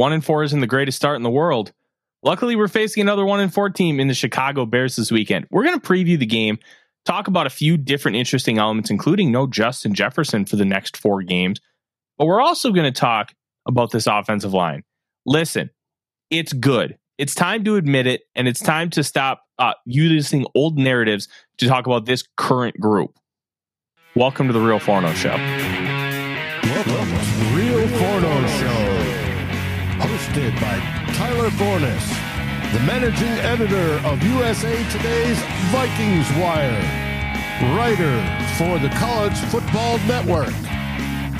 One and four isn't the greatest start in the world. Luckily, we're facing another one and four team in the Chicago Bears this weekend. We're going to preview the game, talk about a few different interesting elements, including no Justin Jefferson for the next four games. But we're also going to talk about this offensive line. Listen, it's good. It's time to admit it, and it's time to stop uh, using old narratives to talk about this current group. Welcome to the Real Forno Show. Welcome to the Real Forno Show. Hosted by Tyler Forness, the managing editor of USA Today's Vikings Wire, writer for the College Football Network,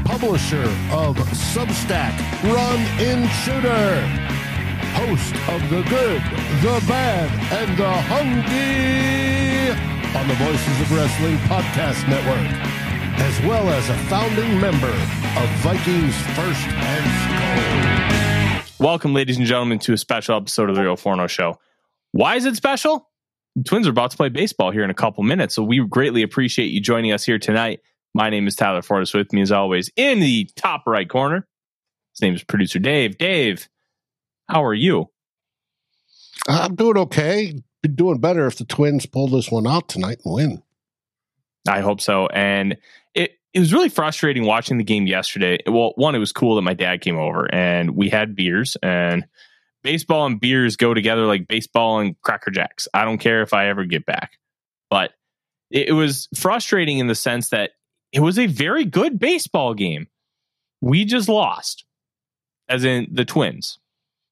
publisher of Substack Run In Shooter, host of The Good, The Bad, and The Hungry on the Voices of Wrestling Podcast Network as well as a founding member of Vikings First and Skull. Welcome, ladies and gentlemen, to a special episode of the Real Forno Show. Why is it special? The Twins are about to play baseball here in a couple minutes, so we greatly appreciate you joining us here tonight. My name is Tyler Forness. With me, as always, in the top right corner, his name is producer Dave. Dave, how are you? I'm doing okay. Be doing better if the Twins pull this one out tonight and win. I hope so. And it was really frustrating watching the game yesterday. Well, one, it was cool that my dad came over and we had beers and baseball and beers go together like baseball and cracker jacks. I don't care if I ever get back. But it was frustrating in the sense that it was a very good baseball game. We just lost. As in the twins.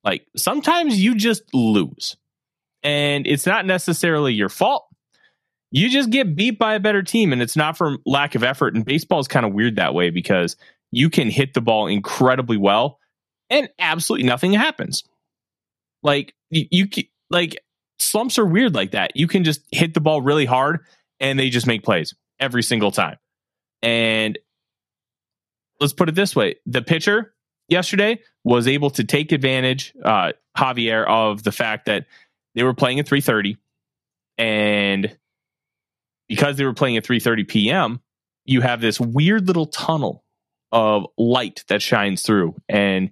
Like sometimes you just lose. And it's not necessarily your fault you just get beat by a better team and it's not from lack of effort. And baseball is kind of weird that way because you can hit the ball incredibly well and absolutely nothing happens. Like you, you like slumps are weird like that. You can just hit the ball really hard and they just make plays every single time. And let's put it this way. The pitcher yesterday was able to take advantage uh javier of the fact that they were playing at 330 and because they were playing at 3:30 p.m., you have this weird little tunnel of light that shines through and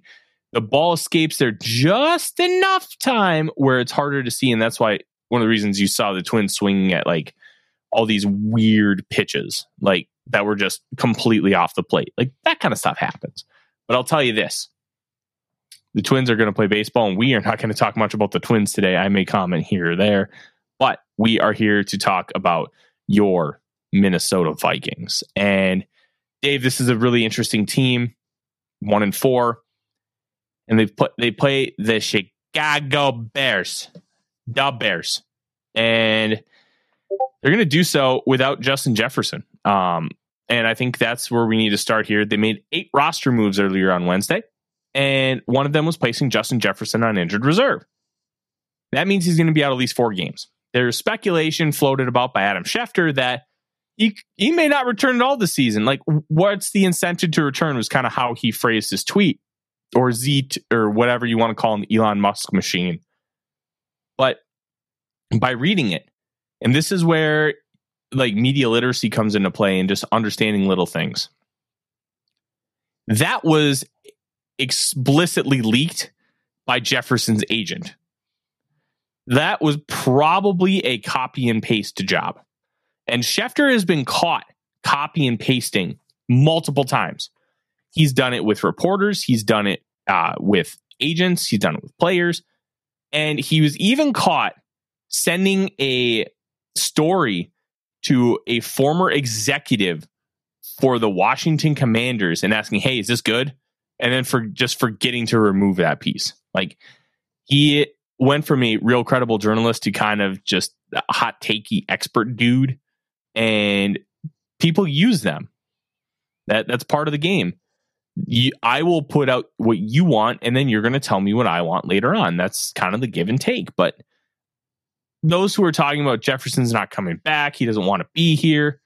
the ball escapes there just enough time where it's harder to see and that's why one of the reasons you saw the twins swinging at like all these weird pitches like that were just completely off the plate. Like that kind of stuff happens. But i'll tell you this. The twins are going to play baseball and we are not going to talk much about the twins today. I may comment here or there but we are here to talk about your Minnesota Vikings. And Dave, this is a really interesting team, one and four, and they put they play the Chicago Bears. the Bears. And they're going to do so without Justin Jefferson. Um, and I think that's where we need to start here. They made eight roster moves earlier on Wednesday, and one of them was placing Justin Jefferson on injured reserve. That means he's going to be out at least four games. There's speculation floated about by Adam Schefter that he he may not return at all this season. Like, what's the incentive to return was kind of how he phrased his tweet or Z or whatever you want to call him, the Elon Musk machine. But by reading it, and this is where like media literacy comes into play and just understanding little things. That was explicitly leaked by Jefferson's agent. That was probably a copy and paste job. And Schefter has been caught copy and pasting multiple times. He's done it with reporters, he's done it uh, with agents, he's done it with players. And he was even caught sending a story to a former executive for the Washington Commanders and asking, "Hey, is this good?" And then for just forgetting to remove that piece. Like he went from a real credible journalist to kind of just a hot takey expert dude and people use them. That that's part of the game. You, I will put out what you want, and then you're going to tell me what I want later on. That's kind of the give and take. But those who are talking about Jefferson's not coming back, he doesn't want to be here,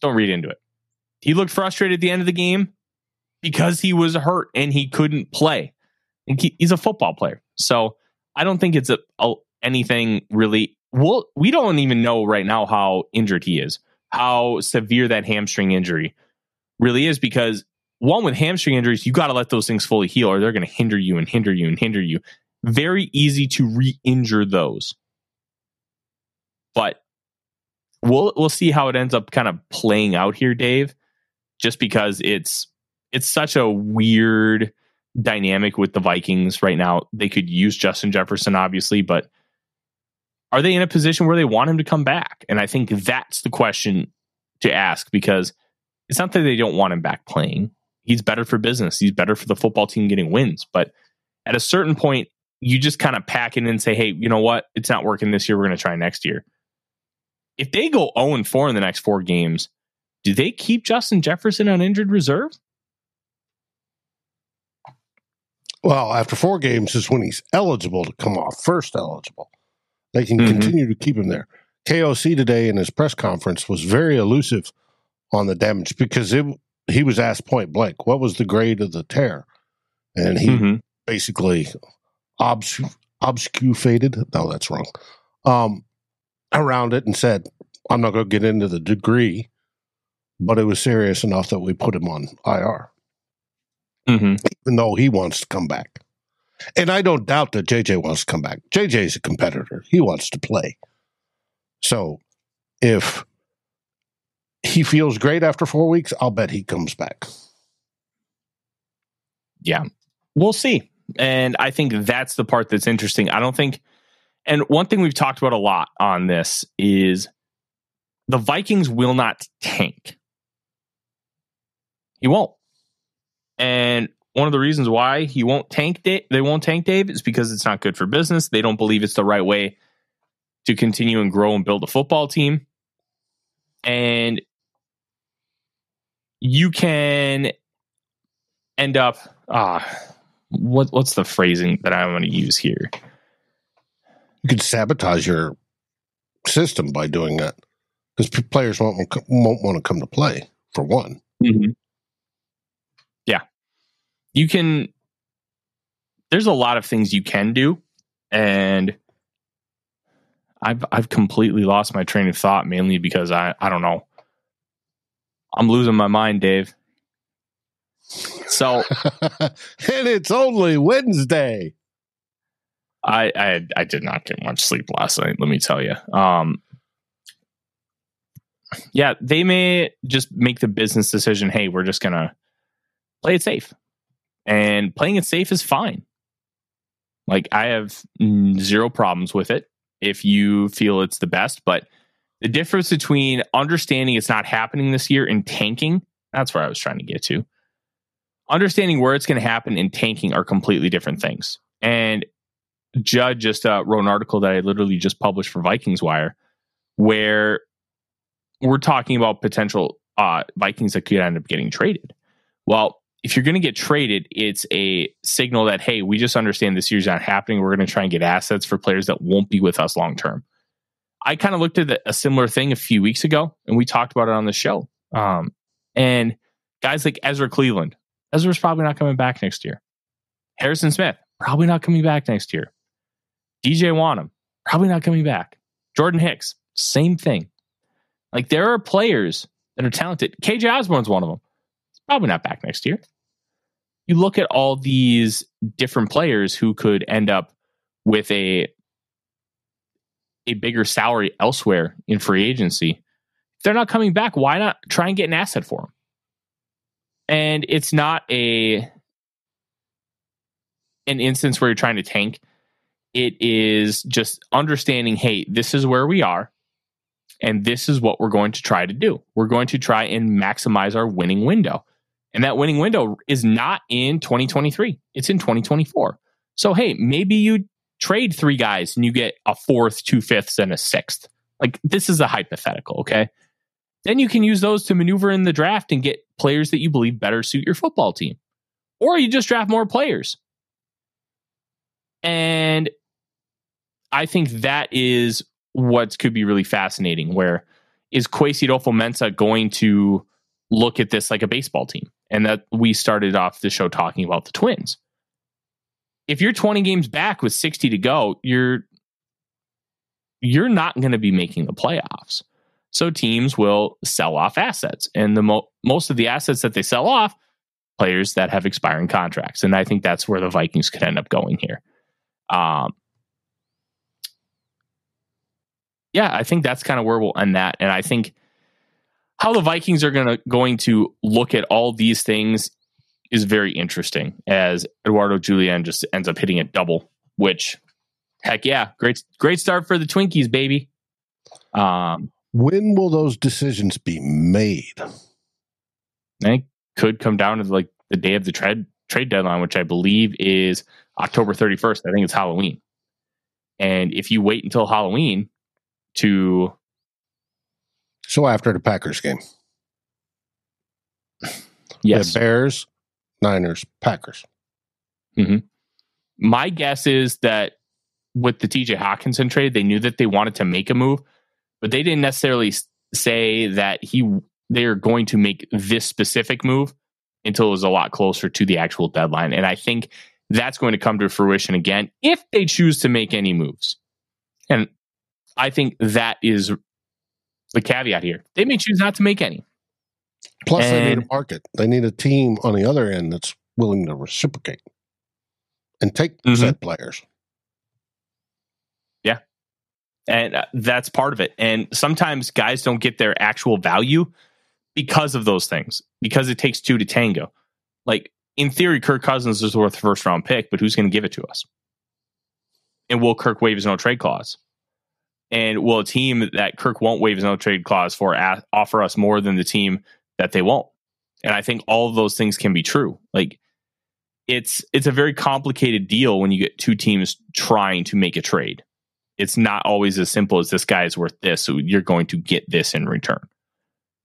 don't read into it. He looked frustrated at the end of the game because he was hurt and he couldn't play. He's a football player, so I don't think it's a, a anything really. Well, we don't even know right now how injured he is, how severe that hamstring injury really is, because one with hamstring injuries, you got to let those things fully heal, or they're going to hinder you and hinder you and hinder you very easy to re-injure those. But we'll we'll see how it ends up kind of playing out here, Dave. Just because it's it's such a weird dynamic with the Vikings right now. They could use Justin Jefferson, obviously, but are they in a position where they want him to come back? And I think that's the question to ask because it's not that they don't want him back playing. He's better for business. He's better for the football team getting wins. But at a certain point, you just kind of pack it in and say, hey, you know what? It's not working this year. We're going to try next year. If they go 0 4 in the next four games, do they keep Justin Jefferson on injured reserve? Well, after four games is when he's eligible to come off, first eligible. They can mm-hmm. continue to keep him there. KOC today in his press conference was very elusive on the damage because it, he was asked point blank, what was the grade of the tear? And he mm-hmm. basically obs- obfuscated. No, that's wrong. Um, around it and said, "I'm not going to get into the degree, but it was serious enough that we put him on IR, mm-hmm. even though he wants to come back." And I don't doubt that JJ wants to come back. JJ is a competitor; he wants to play. So, if he feels great after four weeks, I'll bet he comes back. Yeah, we'll see. And I think that's the part that's interesting. I don't think, and one thing we've talked about a lot on this is the Vikings will not tank. He won't. And one of the reasons why he won't tank they won't tank Dave is because it's not good for business. They don't believe it's the right way to continue and grow and build a football team. And you can end up ah what what's the phrasing that I want to use here? You could sabotage your system by doing that because players won't won't want to come to play for one. Mm-hmm. You can. There's a lot of things you can do, and I've I've completely lost my train of thought mainly because I I don't know. I'm losing my mind, Dave. So, and it's only Wednesday. I, I I did not get much sleep last night. Let me tell you. Um, yeah, they may just make the business decision. Hey, we're just gonna play it safe, and playing it safe is fine. Like I have zero problems with it if you feel it's the best. But the difference between understanding it's not happening this year and tanking, that's where I was trying to get to understanding where it's going to happen and tanking are completely different things. And Judd just uh, wrote an article that I literally just published for Vikings Wire, where we're talking about potential uh, Vikings that could end up getting traded. Well, if you're going to get traded, it's a signal that hey, we just understand this year's not happening. We're going to try and get assets for players that won't be with us long term. I kind of looked at a similar thing a few weeks ago, and we talked about it on the show. Um, and guys like Ezra Cleveland, Ezra's probably not coming back next year. Harrison Smith, probably not coming back next year. DJ Wonnum, probably not coming back. Jordan Hicks, same thing. Like there are players that are talented. KJ Osborn's one of them. Probably not back next year. You look at all these different players who could end up with a a bigger salary elsewhere in free agency. If they're not coming back, why not try and get an asset for them? And it's not a an instance where you're trying to tank. It is just understanding, hey, this is where we are, and this is what we're going to try to do. We're going to try and maximize our winning window. And that winning window is not in 2023, it's in 2024. So, hey, maybe you trade three guys and you get a fourth, two fifths, and a sixth. Like, this is a hypothetical, okay? Then you can use those to maneuver in the draft and get players that you believe better suit your football team. Or you just draft more players. And I think that is what could be really fascinating. Where is Kwesi Adofo-Mensah going to look at this like a baseball team? And that we started off the show talking about the Twins. If you're 20 games back with 60 to go, you're you're not going to be making the playoffs. So teams will sell off assets, and the mo- most of the assets that they sell off, players that have expiring contracts, and I think that's where the Vikings could end up going here. Um, yeah, I think that's kind of where we'll end that. And I think how the Vikings are gonna going to look at all these things is very interesting. As Edouard Julien just ends up hitting a double, which heck yeah, great great start for the Twinkies, baby. Um, when will those decisions be made? Think could come down to like the day of the trade trade deadline, which I believe is October 31st. I think it's Halloween. And if you wait until Halloween to. So after the Packers game. Yes. The Bears, Niners, Packers. Mm-hmm. My guess is that with the TJ Hockenson trade, they knew that they wanted to make a move, but they didn't necessarily say that he they're going to make this specific move until it was a lot closer to the actual deadline. And I think that's going to come to fruition again if they choose to make any moves. And I think that is the caveat here. They may choose not to make any. Plus, and, they need a market. They need a team on the other end that's willing to reciprocate and take mm-hmm. said players. Yeah. And uh, that's part of it. And sometimes guys don't get their actual value because of those things, because it takes two to tango. Like in theory, Kirk Cousins is worth a first round pick, but who's going to give it to us? And will Kirk waive his no trade clause? And will a team that Kirk won't waive his no trade clause for a- offer us more than the team that they won't? And I think all of those things can be true. Like it's it's a very complicated deal when you get two teams trying to make a trade. It's not always as simple as this guy is worth this, so you're going to get this in return.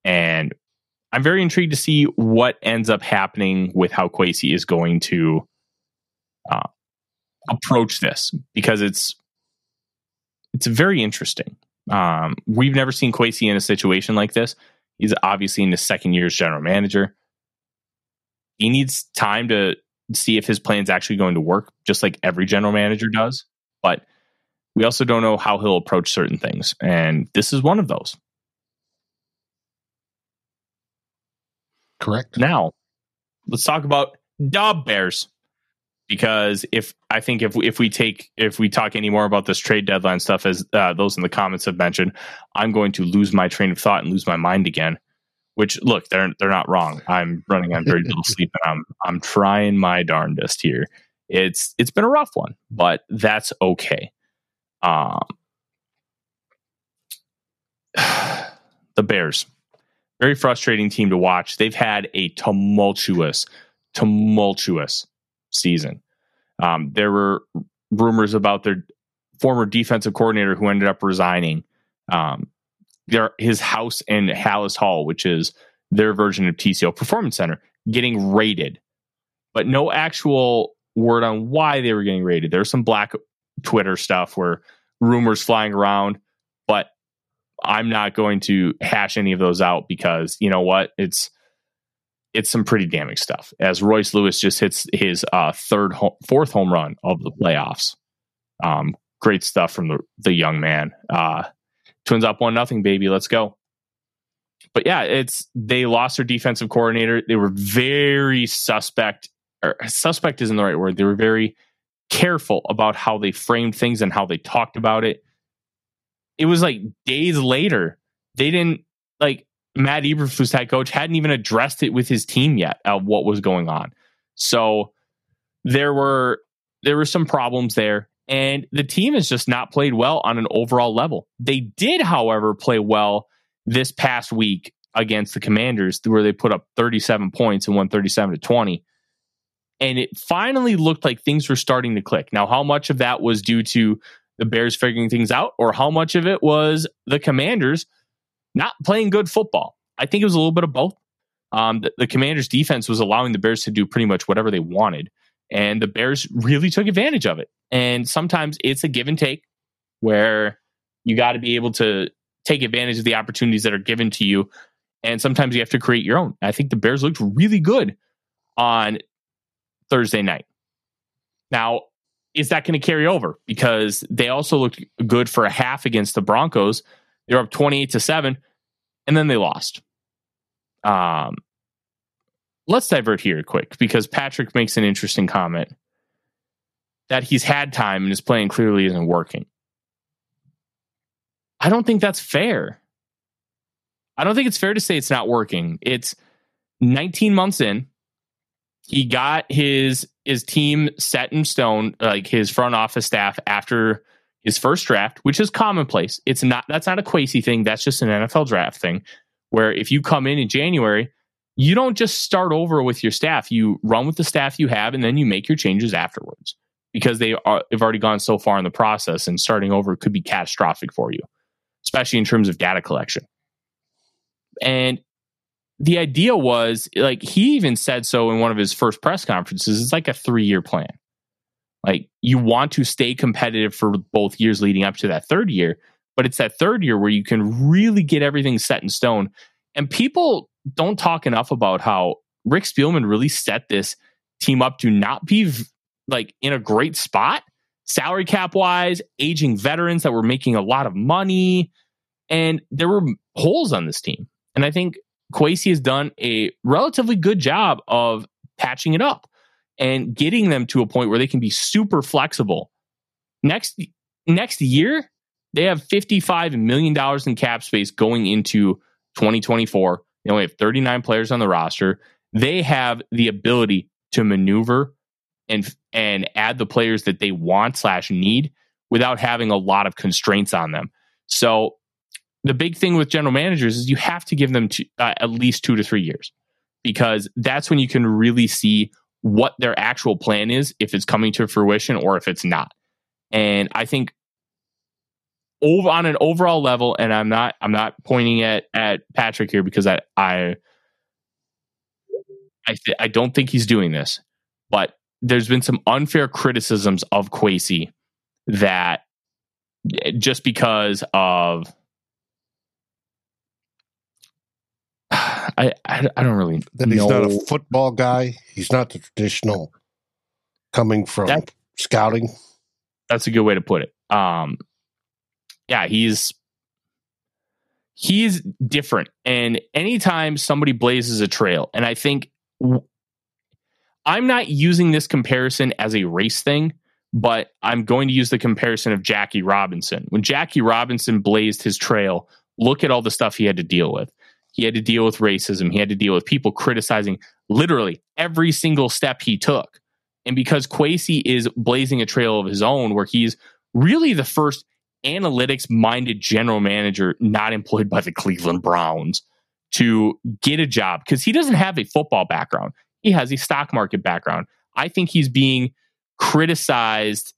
And I'm very intrigued to see what ends up happening with how Kwesi is going to uh, approach this because it's it's very interesting. Um, we've never seen Kwesi in a situation like this. He's obviously in his second year as general manager. He needs time to see if his plan's actually going to work, just like every general manager does. But we also don't know how he'll approach certain things, and this is one of those. Correct. Now, let's talk about Dub Bears. Because if I think if if we take if we talk any more about this trade deadline stuff as uh, those in the comments have mentioned, I'm going to lose my train of thought and lose my mind again. Which look, they're they're not wrong. I'm running on very little sleep and I'm I'm trying my darndest here. It's it's been a rough one, but that's okay. Um, the Bears very frustrating team to watch. They've had a tumultuous, tumultuous season. Um, there were rumors about their former defensive coordinator who ended up resigning. Um, their his house in Halas Hall, which is their version of TCO Performance Center, getting raided, but no actual word on why they were getting raided. There's some black Twitter stuff where rumors flying around, but I'm not going to hash any of those out because you know what? It's it's some pretty damning stuff. As Royce Lewis just hits his uh, third, home, fourth home run of the playoffs. Um, great stuff from the the young man. Uh, twins up one nothing, baby. Let's go. But yeah, it's they lost their defensive coordinator. They were very suspect. Or suspect isn't the right word. They were very careful about how they framed things and how they talked about it. It was like days later, they didn't like Matt Eberflus, head coach, hadn't even addressed it with his team yet of what was going on. So there were there were some problems there, and the team has just not played well on an overall level. They did, however, play well this past week against the Commanders, where they put up 37 points and won 37 to 20 and it finally looked like things were starting to click. Now, how much of that was due to the Bears figuring things out, or how much of it was the Commanders not playing good football? I think it was a little bit of both. Um, the, the Commanders' defense was allowing the Bears to do pretty much whatever they wanted, and the Bears really took advantage of it. And sometimes it's a give and take where you got to be able to take advantage of the opportunities that are given to you. And sometimes you have to create your own. I think the Bears looked really good on Thursday night. Now, is that going to carry over? Because they also looked good for a half against the Broncos. They're up 28 to 7, and then they lost. Um, let's divert here quick because Patrick makes an interesting comment that he's had time and his playing clearly isn't working. I don't think that's fair. I don't think it's fair to say it's not working. It's 19 months in he got his his team set in stone, like his front office staff after his first draft, which is commonplace. It's not that's not a Kwesi thing. That's just an NFL draft thing. Where if you come in in January, you don't just start over with your staff. You run with the staff you have, and then you make your changes afterwards because they are have already gone so far in the process, and starting over could be catastrophic for you, especially in terms of data collection. And the idea was like he even said so in one of his first press conferences it's like a three year plan like you want to stay competitive for both years leading up to that third year but it's that third year where you can really get everything set in stone. And people don't talk enough about how rick spielman really set this team up to not be like in a great spot salary cap wise aging veterans that were making a lot of money and there were holes on this team. And i think Kwesi has done a relatively good job of patching it up and getting them to a point where they can be super flexible. Next next year, they have $55 million in cap space going into 2024. They only have 39 players on the roster. They have the ability to maneuver and and add the players that they want slash need without having a lot of constraints on them. So the big thing with general managers is you have to give them uh, at least two to three years because that's when you can really see what their actual plan is, if it's coming to fruition or if it's not. And I think over on an overall level, and I'm not I'm not pointing at at Patrick here because I I I, th- I don't think he's doing this, but there's been some unfair criticisms of Kwesi that eh, just because of I, I, I don't really. That he's know. not a football guy. He's not the traditional coming from that, scouting. That's a good way to put it. Um, yeah, he's he's different, and anytime somebody blazes a trail, and I think I'm not using this comparison as a race thing, but I'm going to use the comparison of Jackie Robinson. When Jackie Robinson blazed his trail, look at all the stuff he had to deal with. He had to deal with racism. He had to deal with people criticizing literally every single step he took. And because Kwesi is blazing a trail of his own, where he's really the first analytics minded general manager not employed by the Cleveland Browns to get a job, because he doesn't have a football background, he has a stock market background. I think he's being criticized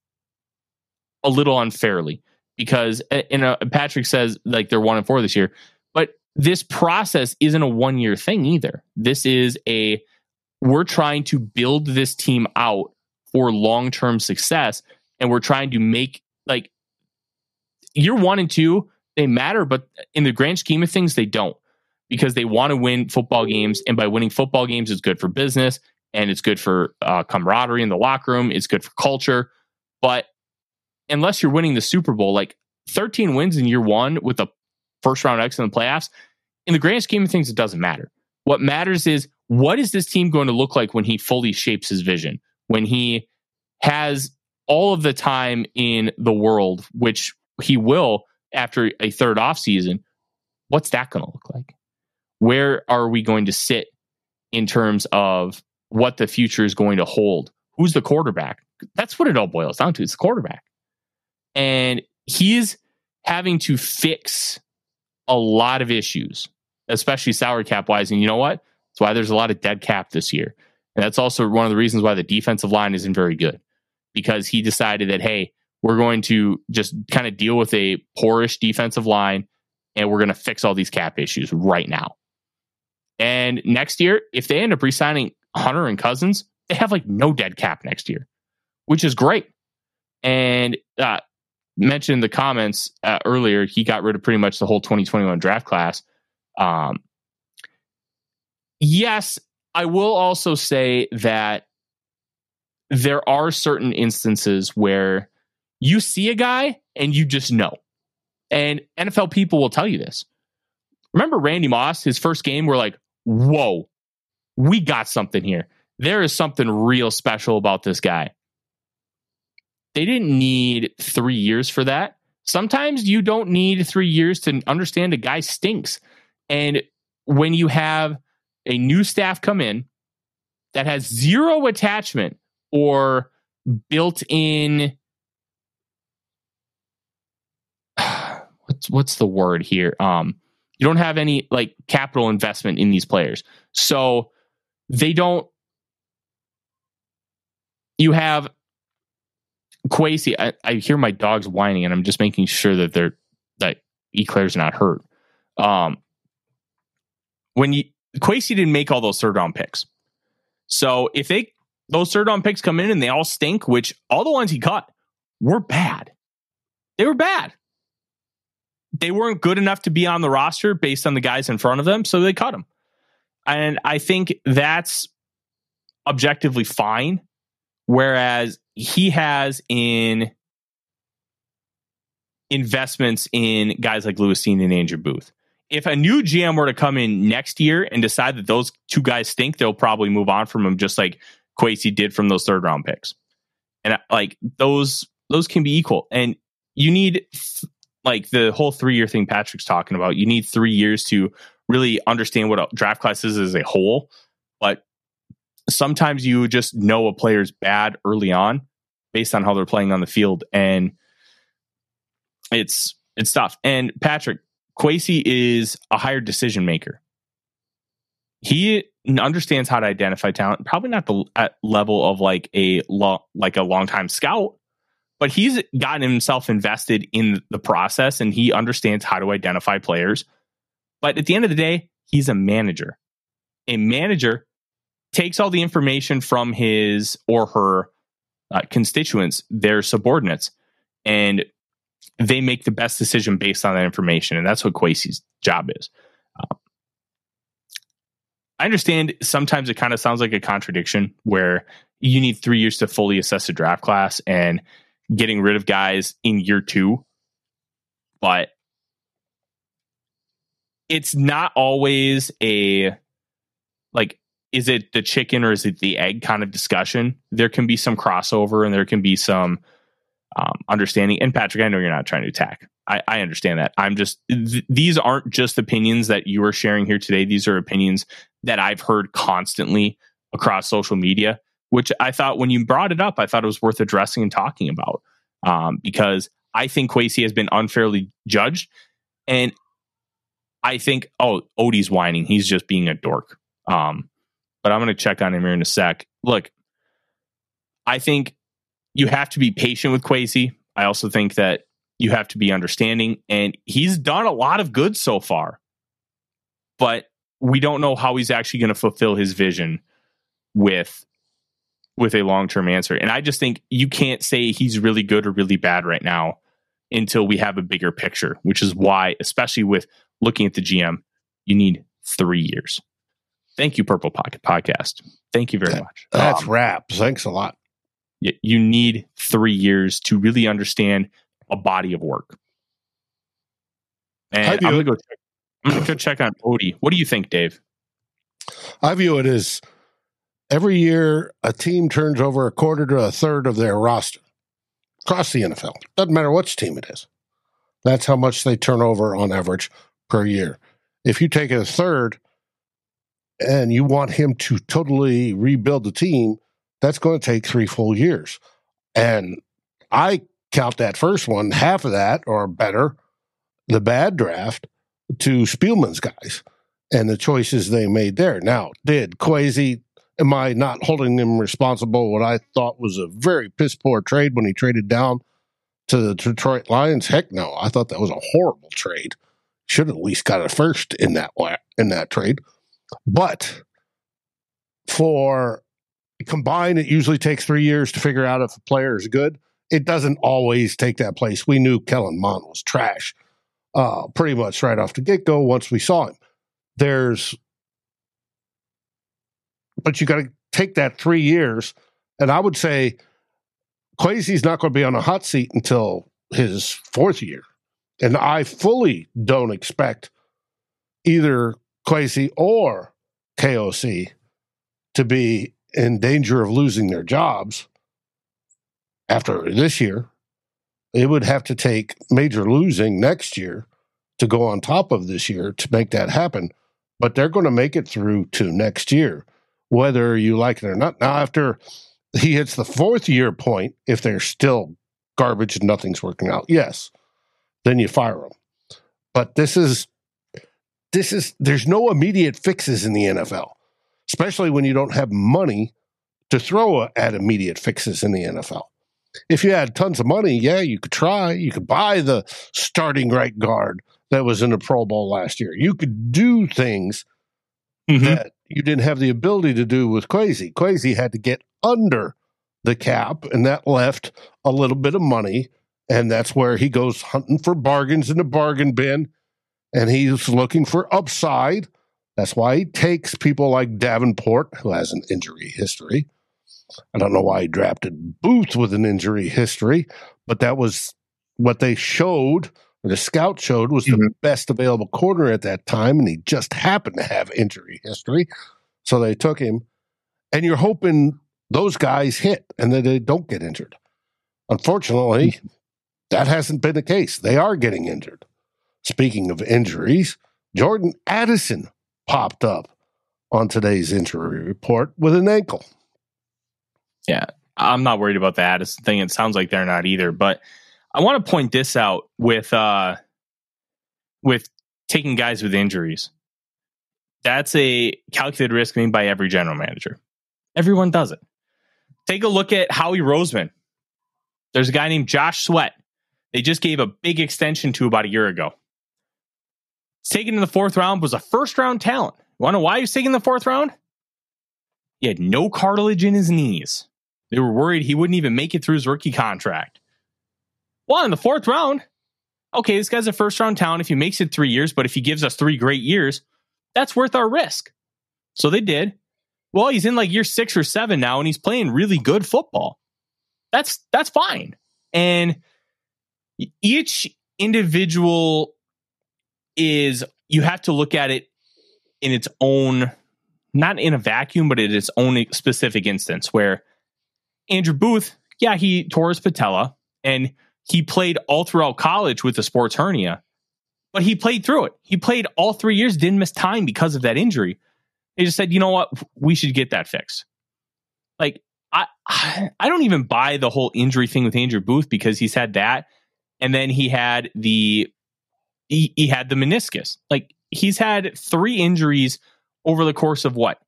a little unfairly because in a, uh, Patrick says like they're one and four this year, but this process isn't a one year thing either. This is a we're trying to build this team out for long term success, and we're trying to make like year one and two they matter, but in the grand scheme of things, they don't because they want to win football games, and by winning football games, it's good for business and it's good for uh, camaraderie in the locker room. It's good for culture, but unless you're winning the Super Bowl, like 13 wins in year one with a first round exit in the playoffs, in the grand scheme of things, it doesn't matter. What matters is what is this team going to look like when he fully shapes his vision, when he has all of the time in the world, which he will after a third off season. What's that going to look like? Where are we going to sit in terms of what the future is going to hold? Who's the quarterback? That's what it all boils down to. It's the quarterback and he's having to fix a lot of issues, especially salary cap wise. And you know what? That's why there's a lot of dead cap this year. And that's also one of the reasons why the defensive line isn't very good because he decided that, hey, we're going to just kind of deal with a poorish defensive line and we're going to fix all these cap issues right now. And next year, if they end up re signing Hunter and Cousins, they have like no dead cap next year, which is great. And uh, mentioned in the comments uh, earlier, he got rid of pretty much the whole 2021 draft class. Um, yes, I will also say that there are certain instances where you see a guy and you just know. And NFL people will tell you this. Remember Randy Moss, his first game, we're like, whoa, we got something here. There is something real special about this guy. They didn't need three years for that. Sometimes you don't need three years to understand a guy stinks. And when you have a new staff come in that has zero attachment or built in what's what's the word here um you don't have any like capital investment in these players so they don't you have Kwesi, I, I, hear my dogs whining, and I'm just making sure that they're that Eclair's not hurt. Um, when you didn't make all those third round picks, so if they those third round picks come in and they all stink, which all the ones he cut were bad, they were bad. They weren't good enough to be on the roster based on the guys in front of them, so they cut them. And I think that's objectively fine. Whereas he has in investments in guys like Lewis Cine and Andrew Booth. If a new GM were to come in next year and decide that those two guys stink, they'll probably move on from him, just like Kwesi did from those third round picks. And uh, like those, those can be equal. And you need like the whole three year thing Patrick's talking about. You need three years to really understand what a draft class is as a whole. But sometimes you just know a player's bad early on based on how they're playing on the field and it's it's tough and patrick Kwesi is a higher decision maker. He understands how to identify talent probably not the level of like a long like a long time scout but he's gotten himself invested in the process and he understands how to identify players. But at the end of the day he's a manager. A manager takes all the information from his or her uh, constituents, their subordinates, and they make the best decision based on that information. And that's what Kwesi's job is. Um, I understand sometimes it kind of sounds like a contradiction where you need three years to fully assess a draft class and getting rid of guys in year two. But it's not always a like is it the chicken or is it the egg kind of discussion? There can be some crossover and there can be some um, understanding. And Patrick, I know you're not trying to attack. I, I understand that. I'm just, th- these aren't just opinions that you are sharing here today. These are opinions that I've heard constantly across social media, which I thought when you brought it up, I thought it was worth addressing and talking about um, because I think Kwesi has been unfairly judged. And I think, oh, Odie's whining. He's just being a dork. Um, but I'm going to check on him here in a sec. Look, I think you have to be patient with Kwesi. I also think that you have to be understanding, and he's done a lot of good so far, but we don't know how he's actually going to fulfill his vision with with a long term answer. And I just think you can't say he's really good or really bad right now until we have a bigger picture, which is why, especially with looking at the GM, you need three years. Thank you, Purple Pocket Podcast. Thank you very That- much. That's Um, wraps. Thanks a lot. You need three years to really understand a body of work. And I'm gonna go. Check, I'm gonna go check on Odie. What do you think, Dave? I view it as every year a team turns over a quarter to a third of their roster across the NFL. Doesn't matter which team it is. That's how much they turn over on average per year. If you take a third and you want him to totally rebuild the team, that's going to take three full years. And I count that first one, half of that or better, the bad draft, to Spielman's guys and the choices they made there. Now, did Kwesi, am I not holding him responsible? What I thought was a very piss poor trade when he traded down to the Detroit Lions? Heck no, I thought that was a horrible trade. Should at least got a first in that in that trade. But for combined, it usually takes three years to figure out if a player is good. It doesn't always take that place. We knew Kellen Mond was trash uh, pretty much right off the get go once we saw him there's but you got to take that three years and i would say Kwesi's not going to be on a hot seat until his fourth year and i fully don't expect either Kwesi or koc to be in danger of losing their jobs after this year it would have to take major losing next year to go on top of this year to make that happen but they're going to make it through to next year, whether you like it or not. Now, after he hits the fourth year point, if they're still garbage and nothing's working out, yes, then you fire them. But this is this is there's no immediate fixes in the NFL, especially when you don't have money to throw at immediate fixes in the NFL. If you had tons of money, yeah, you could try. You could buy the starting right guard that was in the Pro Bowl last year. You could do things Mm-hmm. that you didn't have the ability to do with Kwesi. Kwesi had to get under the cap, and that left a little bit of money. And that's where he goes hunting for bargains in the bargain bin, and he's looking for upside. That's why he takes people like Davenport, who has an injury history. I don't know why he drafted Booth with an injury history, but that was what they showed the scout showed was the mm-hmm. best available corner at that time, and he just happened to have injury history. So they took him, and you're hoping those guys hit and that they don't get injured. Unfortunately, mm-hmm. that hasn't been the case. They are getting injured. Speaking of injuries, Jordan Addison popped up on today's injury report with an ankle. Yeah, I'm not worried about that the Addison thing. It sounds like they're not either. But I want to point this out with uh with taking guys with injuries. That's a calculated risk made by every general manager. Everyone does it. Take a look at Howie Roseman. There's a guy named Josh Sweat. They just gave a big extension to about a year ago. Taken in the fourth round, was a first round talent. You want to know why he was taken in the fourth round? He had no cartilage in his knees. They were worried he wouldn't even make it through his rookie contract. Well, in the fourth round, okay, this guy's a first round talent if he makes it three years, but if he gives us three great years, that's worth our risk. So they did. Well, he's in like year six or seven now, and he's playing really good football. That's that's fine. And each individual is you have to look at it in its own not in a vacuum, but in its own specific instance where Andrew Booth, yeah, he tore his patella and he played all throughout college with a sports hernia, but he played through it. He played all three years, didn't miss time because of that injury. They just said, you know what, we should get that fixed. Like I, I don't even buy the whole injury thing with Andrew Booth because he's had that, and then he had the he, he had the meniscus. Like he's had three injuries over the course of what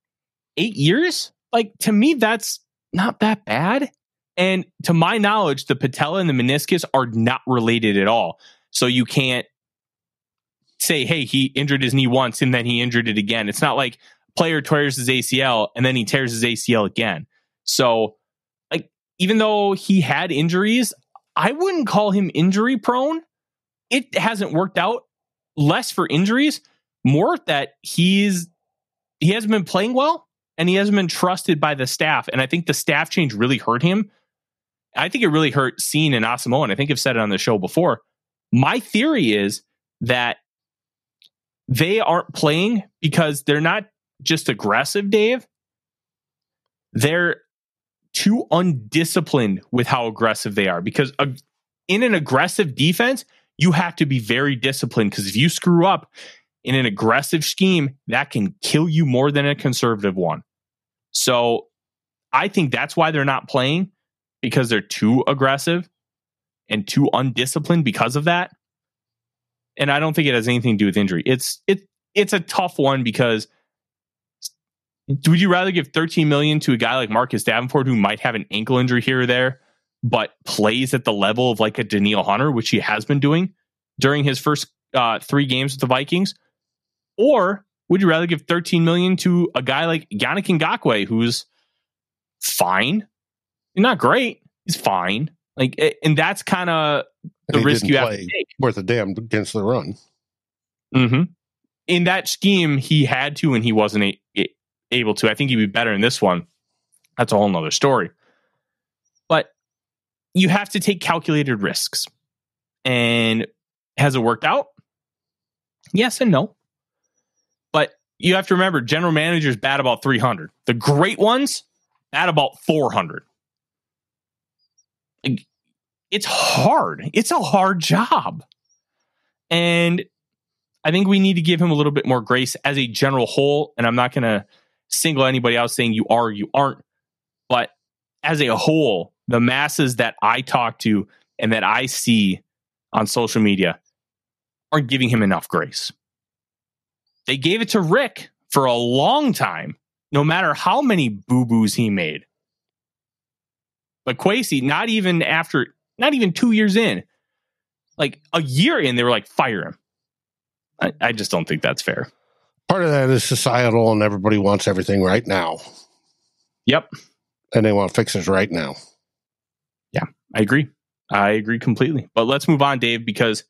eight years. Like to me, that's not that bad. And to my knowledge, the patella and the meniscus are not related at all. So you can't say, hey, he injured his knee once and then he injured it again. It's not like player tears his ACL and then he tears his ACL again. So, like, even though he had injuries, I wouldn't call him injury prone. It hasn't worked out less for injuries, more that he's he hasn't been playing well and he hasn't been trusted by the staff. And I think the staff change really hurt him. I think it really hurt Cine and Asamoah. And I think I've said it on the show before. My theory is that they aren't playing because they're not just aggressive, Dave. They're too undisciplined with how aggressive they are because in an aggressive defense, you have to be very disciplined because if you screw up in an aggressive scheme, that can kill you more than a conservative one. So I think that's why they're not playing because they're too aggressive and too undisciplined because of that. And I don't think it has anything to do with injury. It's it it's a tough one because would you rather give 13 million to a guy like Marcus Davenport who might have an ankle injury here or there, but plays at the level of like a Danielle Hunter, which he has been doing during his first uh, three games with the Vikings? Or would you rather give 13 million to a guy like Yannick Ngakoue, who's fine, not great, he's fine. Like, and that's kind of the risk you have to take. Worth a damn against the run. Mm-hmm. In that scheme, he had to, and he wasn't a, a, able to. I think he'd be better in this one. That's a whole nother story. You have to take calculated risks. And has it worked out? Yes and no. But you have to remember general managers bat about 300. The great ones bat about 400. It's hard. It's a hard job. And I think we need to give him a little bit more grace as a general whole. And I'm not going to single anybody out saying you are you aren't. But as a whole, the masses that I talk to and that I see on social media aren't giving him enough grace. They gave it to Rick for a long time, no matter how many boo boos he made. But Kwesi, not even after, not even two years in, like a year in, they were like, fire him. I, I just don't think that's fair. Part of that is societal, and everybody wants everything right now. Yep. And they want fixes right now. I agree. I agree completely. But let's move on, Dave, because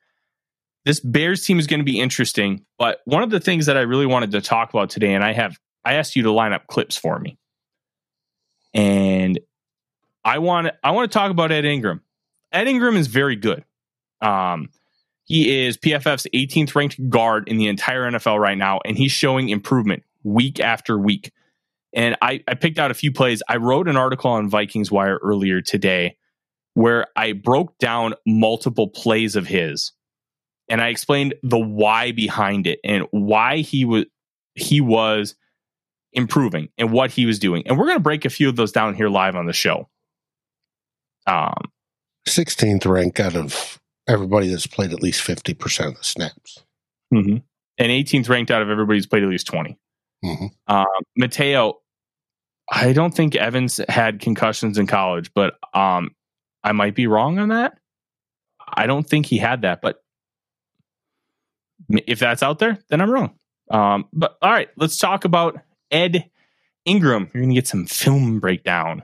this Bears team is going to be interesting. But one of the things that I really wanted to talk about today, and I have I asked you to line up clips for me. And I want I want to talk about Ed Ingram. Ed Ingram is very good. Um, he is PFF's 18th ranked guard in the entire NFL right now, and he's showing improvement week after week. And I, I picked out a few plays. I wrote an article on Vikings Wire earlier today where I broke down multiple plays of his and I explained the why behind it and why he was he was improving and what he was doing. And we're going to break a few of those down here live on the show. Um 16th rank out of everybody that's played at least 50% of the snaps. Mm-hmm. And 18th ranked out of everybody who's played at least 20. Mm-hmm. Um, Mateo, I don't think Evans had concussions in college, but um, I might be wrong on that. I don't think he had that, but if that's out there, then I'm wrong. Um, but all right, let's talk about Ed Ingram. You're going to get some film breakdown.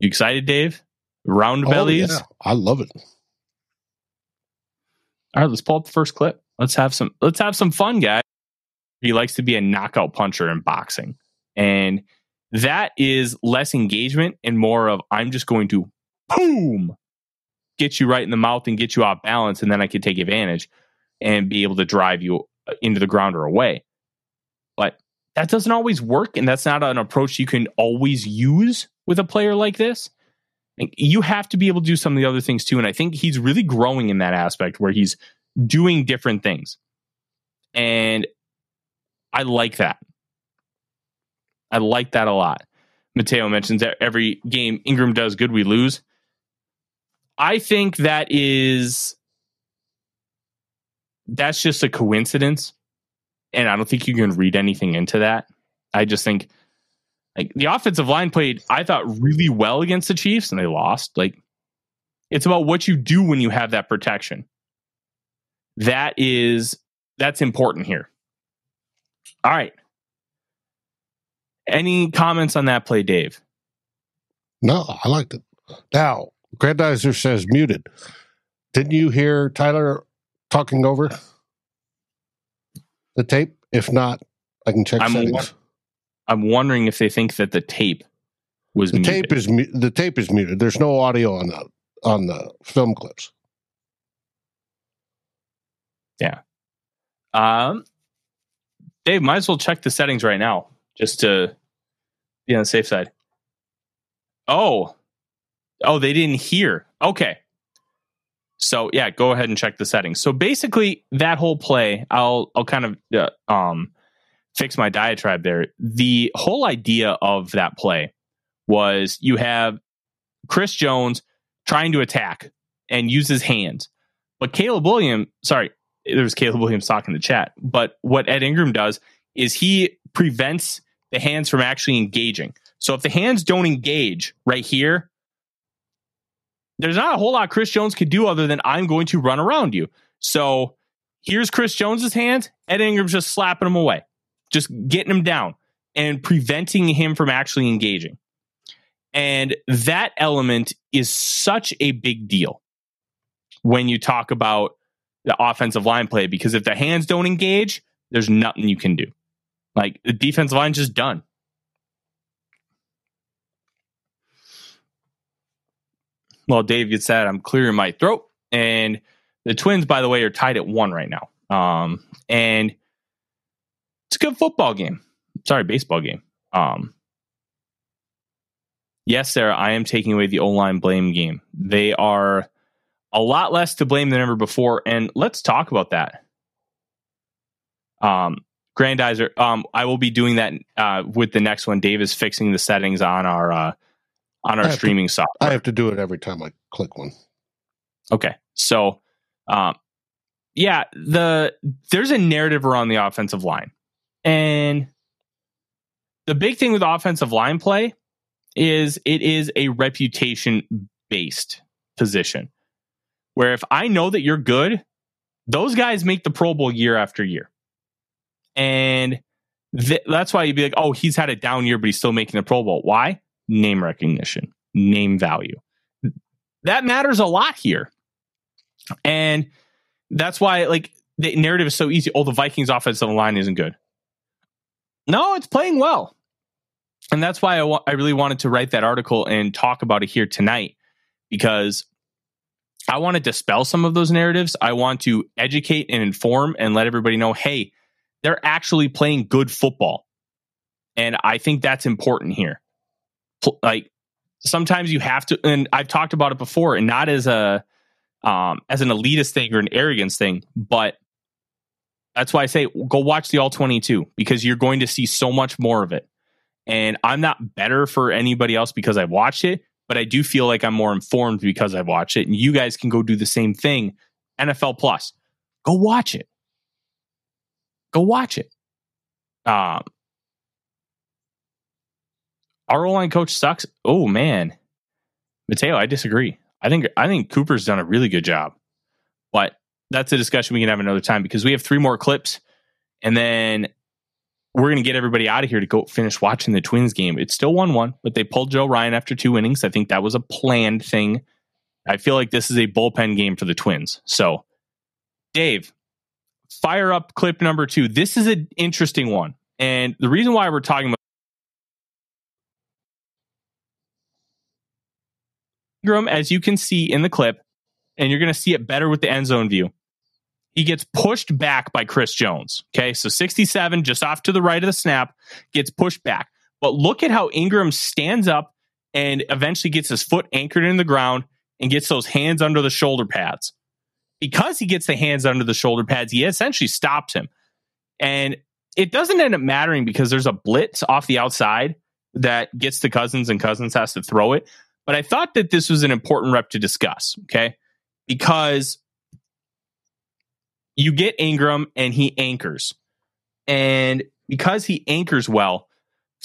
You excited, Dave? Round Oh, bellies. yeah. I love it. All right, let's pull up the first clip. Let's have some let's have some fun, guys. He likes to be a knockout puncher in boxing. And that is less engagement and more of I'm just going to boom get you right in the mouth and get you off balance and then I can take advantage and be able to drive you uh, into the ground or away. But that doesn't always work and that's not an approach you can always use with a player like this. You have to be able to do some of the other things too and I think he's really growing in that aspect where he's doing different things. And I like that. I like that a lot. Mateo mentions that every game Ingram does good, we lose. I think that is that's just a coincidence. And I don't think you can read anything into that. I just think like the offensive line played, I thought, really well against the Chiefs and they lost. Like it's about what you do when you have that protection. That is that's important here. All right. Any comments on that play, Dave? No, I liked it. Now, Grandizer says muted. Didn't you hear Tyler talking over the tape? If not, I can check I'm settings. I'm wondering if they think that the tape was the muted. tape is mu- the tape is muted. There's no audio on the on the film clips. Yeah. Um, Dave, might as well check the settings right now just to be on the safe side. Oh, oh, they didn't hear. Okay. So yeah, go ahead and check the settings. So basically, that whole play, I'll I'll kind of uh, um fix my diatribe there. The whole idea of that play was you have Chris Jones trying to attack and use his hands, but Caleb Williams, sorry, there's Caleb Williams talking in the chat. But what Ed Ingram does is he prevents the hands from actually engaging. So if the hands don't engage right here, there's not a whole lot Chris Jones could do other than I'm going to run around you. So here's Chris Jones's hands. Ed Ingram's just slapping him away, just getting him down and preventing him from actually engaging. And that element is such a big deal when you talk about the offensive line play because if the hands don't engage, there's nothing you can do. Like the defensive line's just done. Well, Dave gets that. I'm clearing my throat. And the Twins, by the way, are tied at one right now. Um, and it's a good football game. Sorry, baseball game. Um, yes, Sarah, I am taking away the O line blame game. They are a lot less to blame than ever before. And let's talk about that. Um, Grandizer, um, I will be doing that uh, with the next one. Dave is fixing the settings on our uh, on our have to- streaming software. I have to do it every time I click one. Okay. So, um, yeah, the there's a narrative around the offensive line, and the big thing with offensive line play is it is a reputation based position. Where if I know that you're good, those guys make the Pro Bowl year after year, and th- that's why you'd be like, oh, he's had a down year, but he's still making the Pro Bowl. Why? Name recognition, name value. That matters a lot here. And that's why, like, the narrative is so easy. Oh, the Vikings offensive line isn't good. No, it's playing well. And that's why I, I really wanted to write that article and talk about it here tonight because I want to dispel some of those narratives. I want to educate and inform and let everybody know hey, they're actually playing good football. And I think that's important here. Like, sometimes you have to, and I've talked about it before, and not as a, um, as an elitist thing or an arrogance thing, but that's why I say go watch the all 22 because you're going to see so much more of it. And I'm not better for anybody else because I've watched it, but I do feel like I'm more informed because I've watched it. And you guys can go do the same thing. NFL Plus, go watch it. Go watch it. Um, our line coach sucks. Oh man, Mateo, I disagree. I think I think Kuper's done a really good job, but that's a discussion we can have another time because we have three more clips, and then we're going to get everybody out of here to go finish watching the Twins game. It's still 1 1, but they pulled Joe Ryan after two innings. I think that was a planned thing. I feel like this is a bullpen game for the Twins. So, Dave, fire up clip number two. This is an interesting one. And the reason why we're talking about Ingram, as you can see in the clip, and you're going to see it better with the end zone view. He gets pushed back by Chris Jones. Okay, so 67, just off to the right of the snap, gets pushed back. But look at how Ingram stands up and eventually gets his foot anchored in the ground and gets those hands under the shoulder pads. Because he gets the hands under the shoulder pads, he essentially stops him. And it doesn't end up mattering because there's a blitz off the outside that gets to Cousins and Cousins has to throw it. But I thought that this was an important rep to discuss, okay? Because you get Ingram and he anchors. And because he anchors well,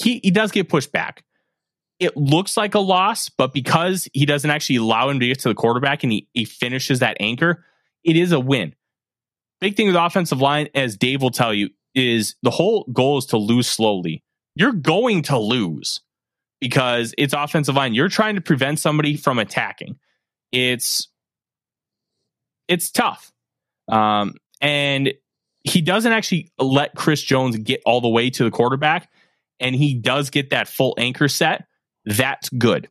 he, he does get pushed back. It looks like a loss, but because he doesn't actually allow him to get to the quarterback and he, he finishes that anchor, it is a win. Big thing with offensive line, as Dave will tell you, is the whole goal is to lose slowly. You're going to lose because it's offensive line. You're trying to prevent somebody from attacking. It's it's tough. Um, and he doesn't actually let Chris Jones get all the way to the quarterback, and he does get that full anchor set. That's good.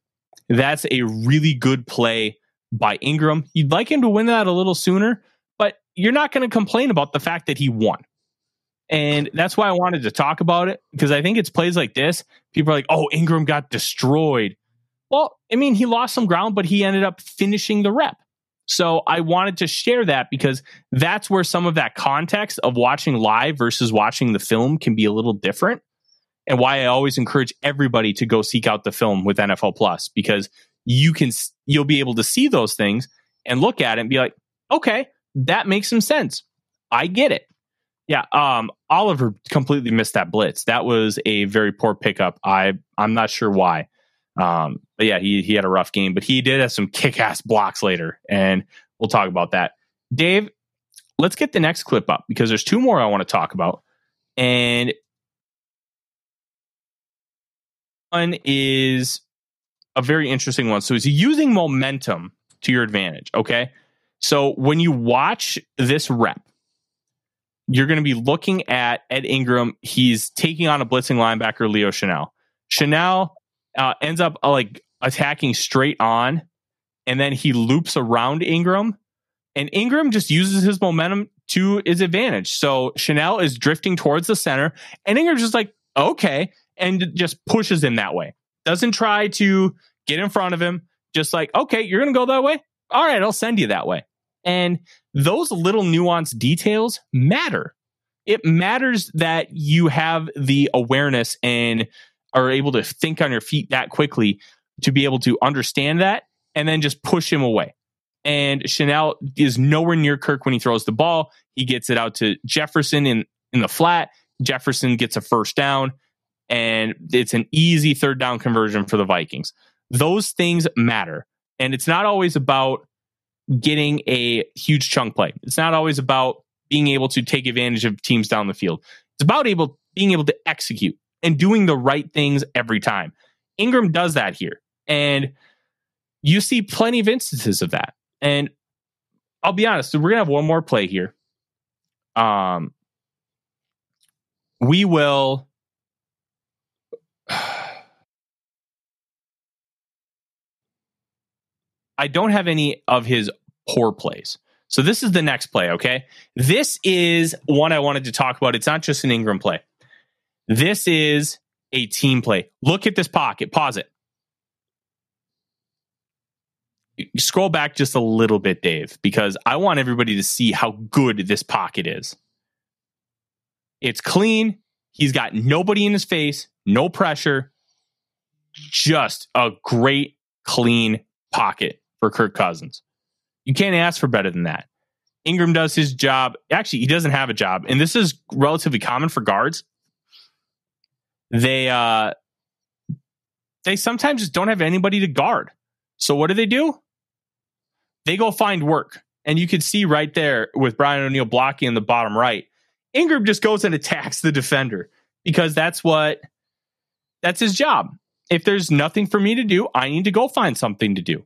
That's a really good play by Ingram. You'd like him to win that a little sooner, but you're not going to complain about the fact that he won. And that's why I wanted to talk about it because I think it's plays like this. People are like, oh, Ingram got destroyed. Well, I mean, he lost some ground, but he ended up finishing the rep. So I wanted to share that because that's where some of that context of watching live versus watching the film can be a little different. And why I always encourage everybody to go seek out the film with NFL Plus because you can you'll be able to see those things and look at it and be like, okay, that makes some sense. I get it. Yeah, um, Oliver completely missed that blitz. That was a very poor pickup. I I'm not sure why. Um, but yeah, he he had a rough game, but he did have some kick ass blocks later, and we'll talk about that. Dave, let's get the next clip up because there's two more I want to talk about, and one is a very interesting one. So he's using momentum to your advantage. Okay, so when you watch this rep you're going to be looking at Ed Ingram. He's taking on a blitzing linebacker, Leo Chanel. Chenal uh, ends up uh, like attacking straight on, and then he loops around Ingram, and Ingram just uses his momentum to his advantage. So Chenal is drifting towards the center, and Ingram's just like, okay, and just pushes him that way. Doesn't try to get in front of him, just like, okay, you're going to go that way? All right, I'll send you that way. And those little nuanced details matter. It matters that you have the awareness and are able to think on your feet that quickly to be able to understand that and then just push him away. And Chenal is nowhere near Kirk when he throws the ball. He gets it out to Jefferson in, in the flat. Jefferson gets a first down, and it's an easy third down conversion for the Vikings. Those things matter. And it's not always about getting a huge chunk play. It's not always about being able to take advantage of teams down the field. It's about able being able to execute and doing the right things every time. Ingram does that here. And you see plenty of instances of that. And I'll be honest, we're to have one more play here. Um we will I don't have any of his poor plays. So this is the next play, okay? This is one I wanted to talk about. It's not just an Ingram play. This is a team play. Look at this pocket. Pause it. Scroll back just a little bit, Dave, because I want everybody to see how good this pocket is. It's clean. He's got nobody in his face, no pressure. Just a great, clean pocket for Kirk Cousins. You can't ask for better than that. Ingram does his job. Actually, he doesn't have a job, and this is relatively common for guards. They uh they sometimes just don't have anybody to guard. So what do they do? They go find work. And you can see right there with Brian O'Neill blocking in the bottom right. Ingram just goes and attacks the defender. because that's what that's his job. If there's nothing for me to do, I need to go find something to do.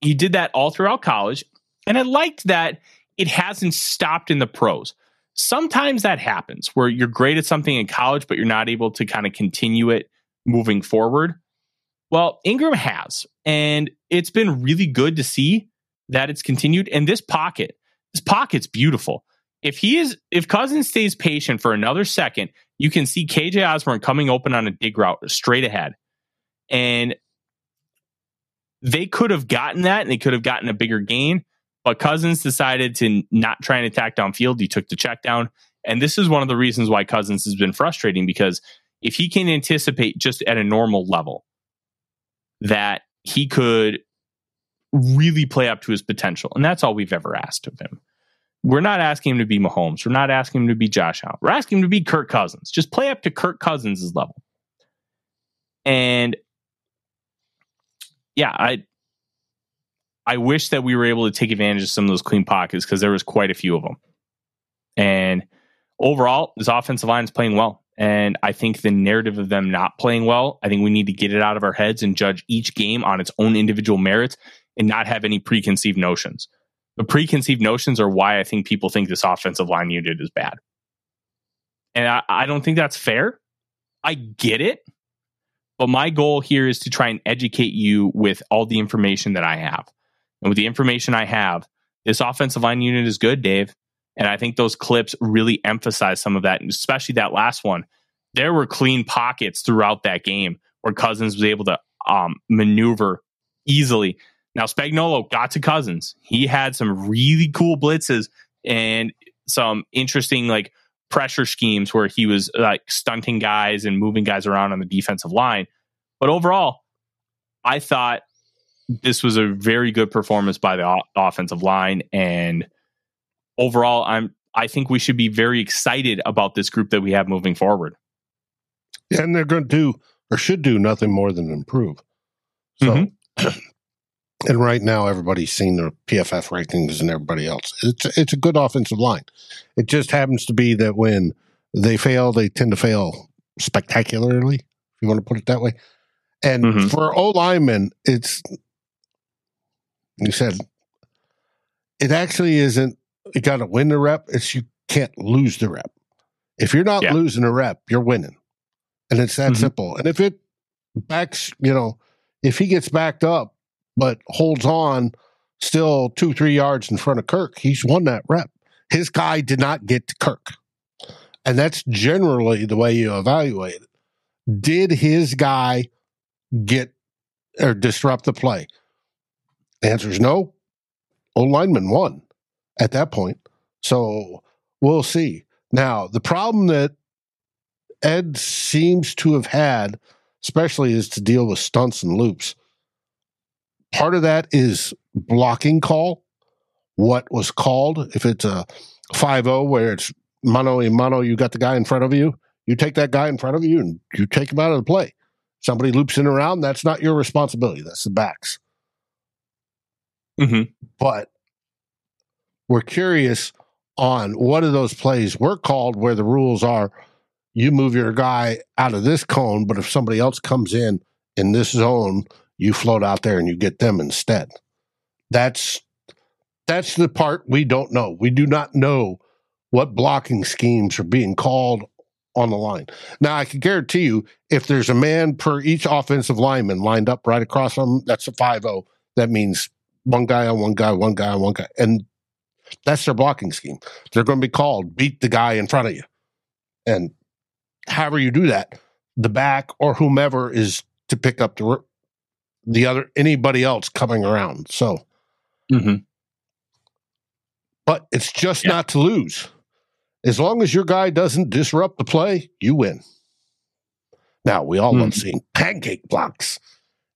He did that all throughout college, and I liked that it hasn't stopped in the pros. Sometimes that happens where you're great at something in college, but you're not able to kind of continue it moving forward. Well, Ingram has, and it's been really good to see that it's continued. And this pocket, this pocket's beautiful. If he is, if Cousins stays patient for another second, you can see KJ Osborn coming open on a dig route straight ahead. And they could have gotten that and they could have gotten a bigger gain. But Cousins decided to not try and attack downfield. He took the check down. And this is one of the reasons why Cousins has been frustrating because if he can anticipate just at a normal level that he could really play up to his potential, and that's all we've ever asked of him. We're not asking him to be Mahomes. We're not asking him to be Josh Allen. We're asking him to be Kirk Cousins. Just play up to Kirk Cousins' level. And yeah, I I wish that we were able to take advantage of some of those clean pockets because there was quite a few of them. And overall, this offensive line is playing well. And I think the narrative of them not playing well, I think we need to get it out of our heads and judge each game on its own individual merits and not have any preconceived notions. The preconceived notions are why I think people think this offensive line unit is bad. And I, I don't think that's fair. I get it. But my goal here is to try and educate you with all the information that I have. And with the information I have, this offensive line unit is good, Dave. And I think those clips really emphasize some of that, and especially that last one. There were clean pockets throughout that game where Cousins was able to um, maneuver easily. Now, Spagnuolo got to Cousins. He had some really cool blitzes and some interesting like pressure schemes where he was like stunting guys and moving guys around on the defensive line. But overall, I thought this was a very good performance by the o- offensive line and overall I'm I think we should be very excited about this group that we have moving forward. Yeah, and they're going to do or should do nothing more than improve. So mm-hmm. and right now everybody's seen the PFF rankings and everybody else. It's it's a good offensive line. It just happens to be that when they fail, they tend to fail spectacularly, if you want to put it that way. And mm-hmm. for O linemen, it's you said it actually isn't you got to win the rep. It's you can't lose the rep. If you're not yeah. losing a rep, you're winning, and it's that mm-hmm. simple. And if it backs, you know, if he gets backed up but holds on still two three yards in front of Kirk, he's won that rep. His guy did not get to Kirk, and that's generally the way you evaluate it. Did his guy get or disrupt the play? The answer is no. Old lineman won at that point. So we'll see. Now, the problem that Ed seems to have had, especially, is to deal with stunts and loops. Part of that is blocking call, what was called. If it's a 5 0 where it's mano a mano, you got the guy in front of you, you take that guy in front of you and you take him out of the play. Somebody loops in around, that's not your responsibility. That's the backs. Mm-hmm. But we're curious on what of those plays were called where the rules are you move your guy out of this cone, but if somebody else comes in in this zone, you float out there and you get them instead. That's that's the part we don't know. We do not know what blocking schemes are being called on the line. Now, I can guarantee you, if there's a man per each offensive lineman lined up right across them, that's a 5 0. That means one guy on one guy, one guy on one guy. And that's their blocking scheme. They're going to be called beat the guy in front of you. And however you do that, the back or whomever is to pick up the the other anybody else coming around. So, mm-hmm. but it's just yeah. not to lose. As long as your guy doesn't disrupt the play, you win. Now we all mm-hmm. love seeing pancake blocks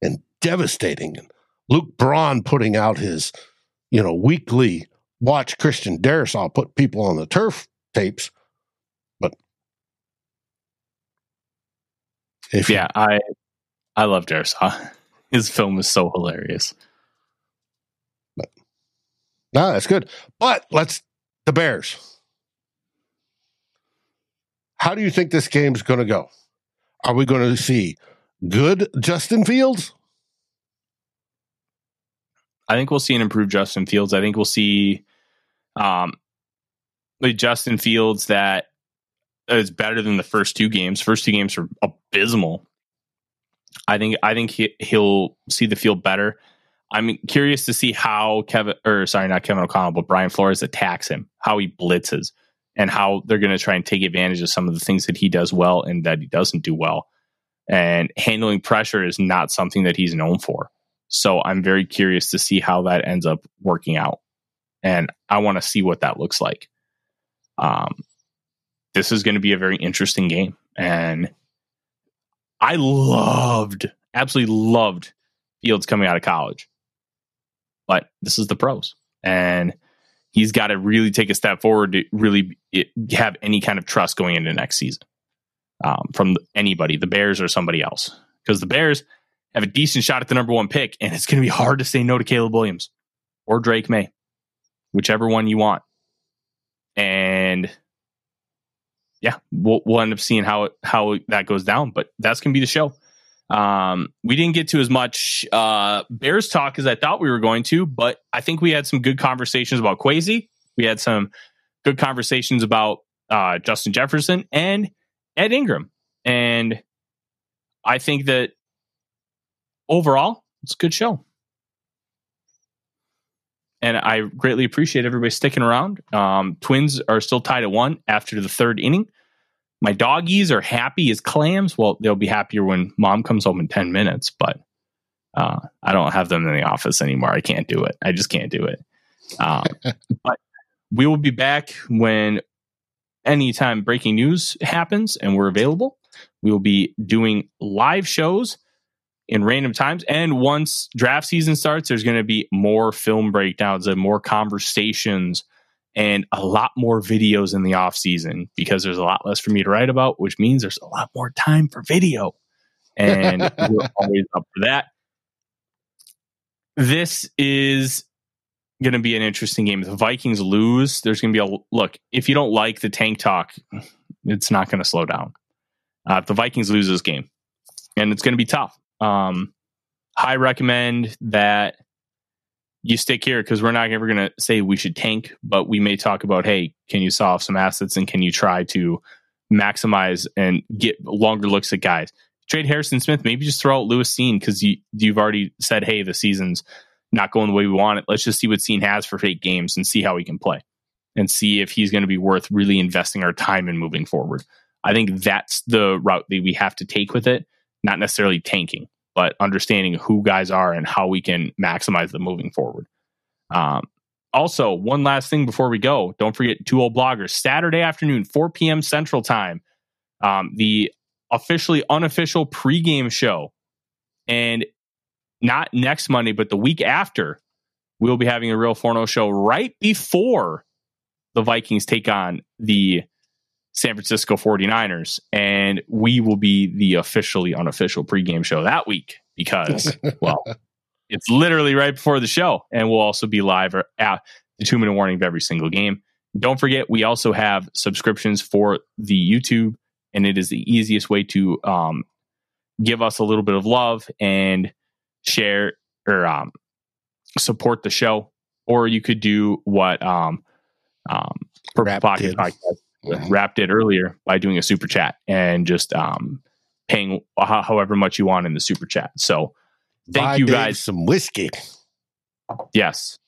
and devastating, and Luke Braun putting out his, you know, weekly watch Christian Darrisaw put people on the turf tapes, but if yeah, you, I I love Darrisaw. His film is so hilarious. But no, that's good. But let's the Bears. How do you think this game's going to go? Are we going to see good Justin Fields? I think we'll see an improved Justin Fields. I think we'll see um like Justin Fields that is better than the first two games. First two games were abysmal. I think I think he, he'll see the field better. I'm curious to see how Kevin or sorry, not Kevin O'Connell, but Brian Flores attacks him, how he blitzes, and how they're going to try and take advantage of some of the things that he does well and that he doesn't do well. And handling pressure is not something that he's known for. So I'm very curious to see how that ends up working out. And I want to see what that looks like. Um, this is going to be a very interesting game. And I loved, absolutely loved Fields coming out of college. But this is the pros. And he's got to really take a step forward to really have any kind of trust going into next season um, from anybody, the Bears or somebody else. Because the Bears have a decent shot at the number one pick, and it's going to be hard to say no to Caleb Williams or Drake Maye, whichever one you want. And yeah, we'll, we'll end up seeing how how that goes down, but that's going to be the show. Um, we didn't get to as much uh, Bears talk as I thought we were going to, but I think we had some good conversations about Kwesi. We had some good conversations about uh, Justin Jefferson and Ed Ingram, and I think that overall, it's a good show. And I greatly appreciate everybody sticking around. Um, twins are still tied at one after the third inning. My doggies are happy as clams. Well, they'll be happier when mom comes home in 10 minutes, but uh, I don't have them in the office anymore. I can't do it. I just can't do it. Um, but we will be back when anytime breaking news happens and we're available. We will be doing live shows in random times. And once draft season starts, there's going to be more film breakdowns and more conversations and a lot more videos in the off season because there's a lot less for me to write about, which means there's a lot more time for video. And we're always up for that. This is going to be an interesting game. If the Vikings lose, there's going to be a look. If you don't like the tank talk, it's not going to slow down. Uh, if the Vikings lose this game, and it's going to be tough. Um, I recommend that you stick here because we're not ever going to say we should tank, but we may talk about, hey, can you solve some assets and can you try to maximize and get longer looks at guys? Trade Harrison Smith, maybe just throw out Lewis Cine because you, you've already said, hey, the season's not going the way we want it. Let's just see what Cine has for fake games and see how he can play and see if he's going to be worth really investing our time in moving forward. I think that's the route that we have to take with it not necessarily tanking, but understanding who guys are and how we can maximize them moving forward. Um, also, one last thing before we go, don't forget two old bloggers Saturday afternoon, 4 p.m. Central Time, um, the officially unofficial pregame show, and not next Monday, but the week after, we'll be having a real Forno show right before the Vikings take on the San Francisco 49ers. And we will be the officially unofficial pregame show that week because, well, it's literally right before the show. And we'll also be live at the two minute warning of every single game. Don't forget, we also have subscriptions for the YouTube, and it is the easiest way to um, give us a little bit of love and share or um, support the show. Or you could do what um, um, Purple Pocket Podcast mm-hmm. wrapped it earlier by doing a super chat and just um, paying however much you want in the super chat. So thank Buy you guys. Some whiskey. Yes.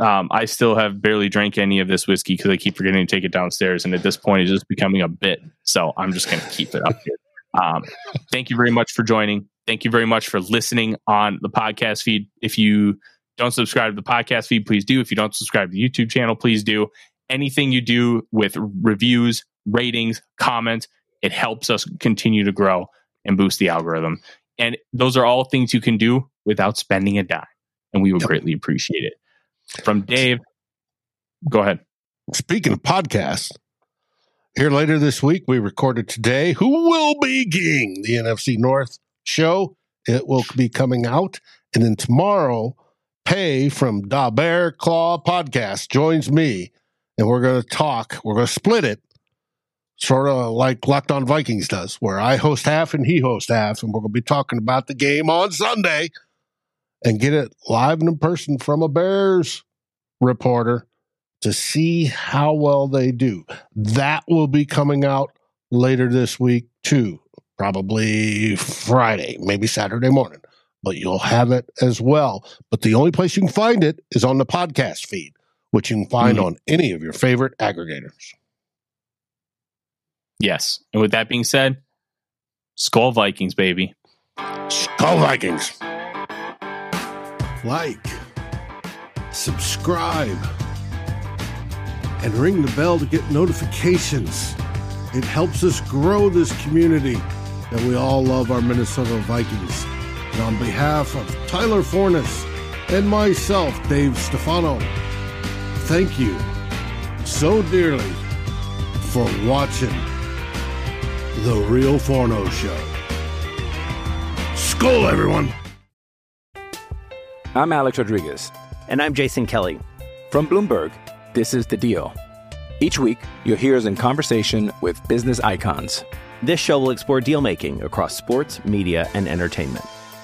Um, I still have barely drank any of this whiskey because I keep forgetting to take it downstairs. And at this point, it's just becoming a bit. So I'm just going to keep it up here. Um, thank you very much for joining. Thank you very much for listening on the podcast feed. If you don't subscribe to the podcast feed, please do. If you don't subscribe to the YouTube channel, please do anything you do with reviews, ratings, comments, it helps us continue to grow and boost the algorithm. And those are all things you can do without spending a dime. And we would yep. greatly appreciate it. From Dave, go ahead. Speaking of podcasts, here later this week, we recorded today Who Will Be King, the NFC North show. It will be coming out. And then tomorrow, Pay from Da Bear Claw Podcast joins me and we're going to talk. We're going to split it sort of like Locked On Vikings does, where I host half and he hosts half, and we're going to be talking about the game on Sunday and get it live and in person from a Bears reporter to see how well they do. That will be coming out later this week, too, probably Friday, maybe Saturday morning, but you'll have it as well. But the only place you can find it is on the podcast feed, which you can find Mhm. on any of your favorite aggregators. Yes. And with that being said, Skol Vikings, baby. Skol Vikings. Like, subscribe, and ring the bell to get notifications. It helps us grow this community that we all love our Minnesota Vikings. And on behalf of Tyler Forness and myself, Dave Stefano, thank you so dearly for watching The Real Forno Show. Skol, everyone! I'm Alex Rodriguez. And I'm Jason Kelly. From Bloomberg, this is The Deal. Each week, you'll hear us in conversation with business icons. This show will explore deal making across sports, media, and entertainment.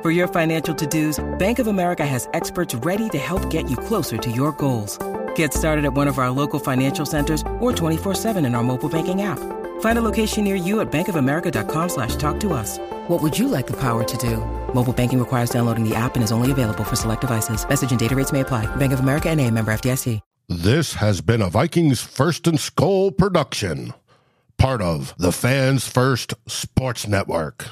For your financial to-dos, Bank of America has experts ready to help get you closer to your goals. Get started at one of our local financial centers or 24-7 in our mobile banking app. Find a location near you at bankofamerica.com slash talk to us. What would you like the power to do? Mobile banking requires downloading the app and is only available for select devices. Message and data rates may apply. Bank of America and a member FDIC. This has been a Vikings First and Skol production, part of the Fans First Sports Network.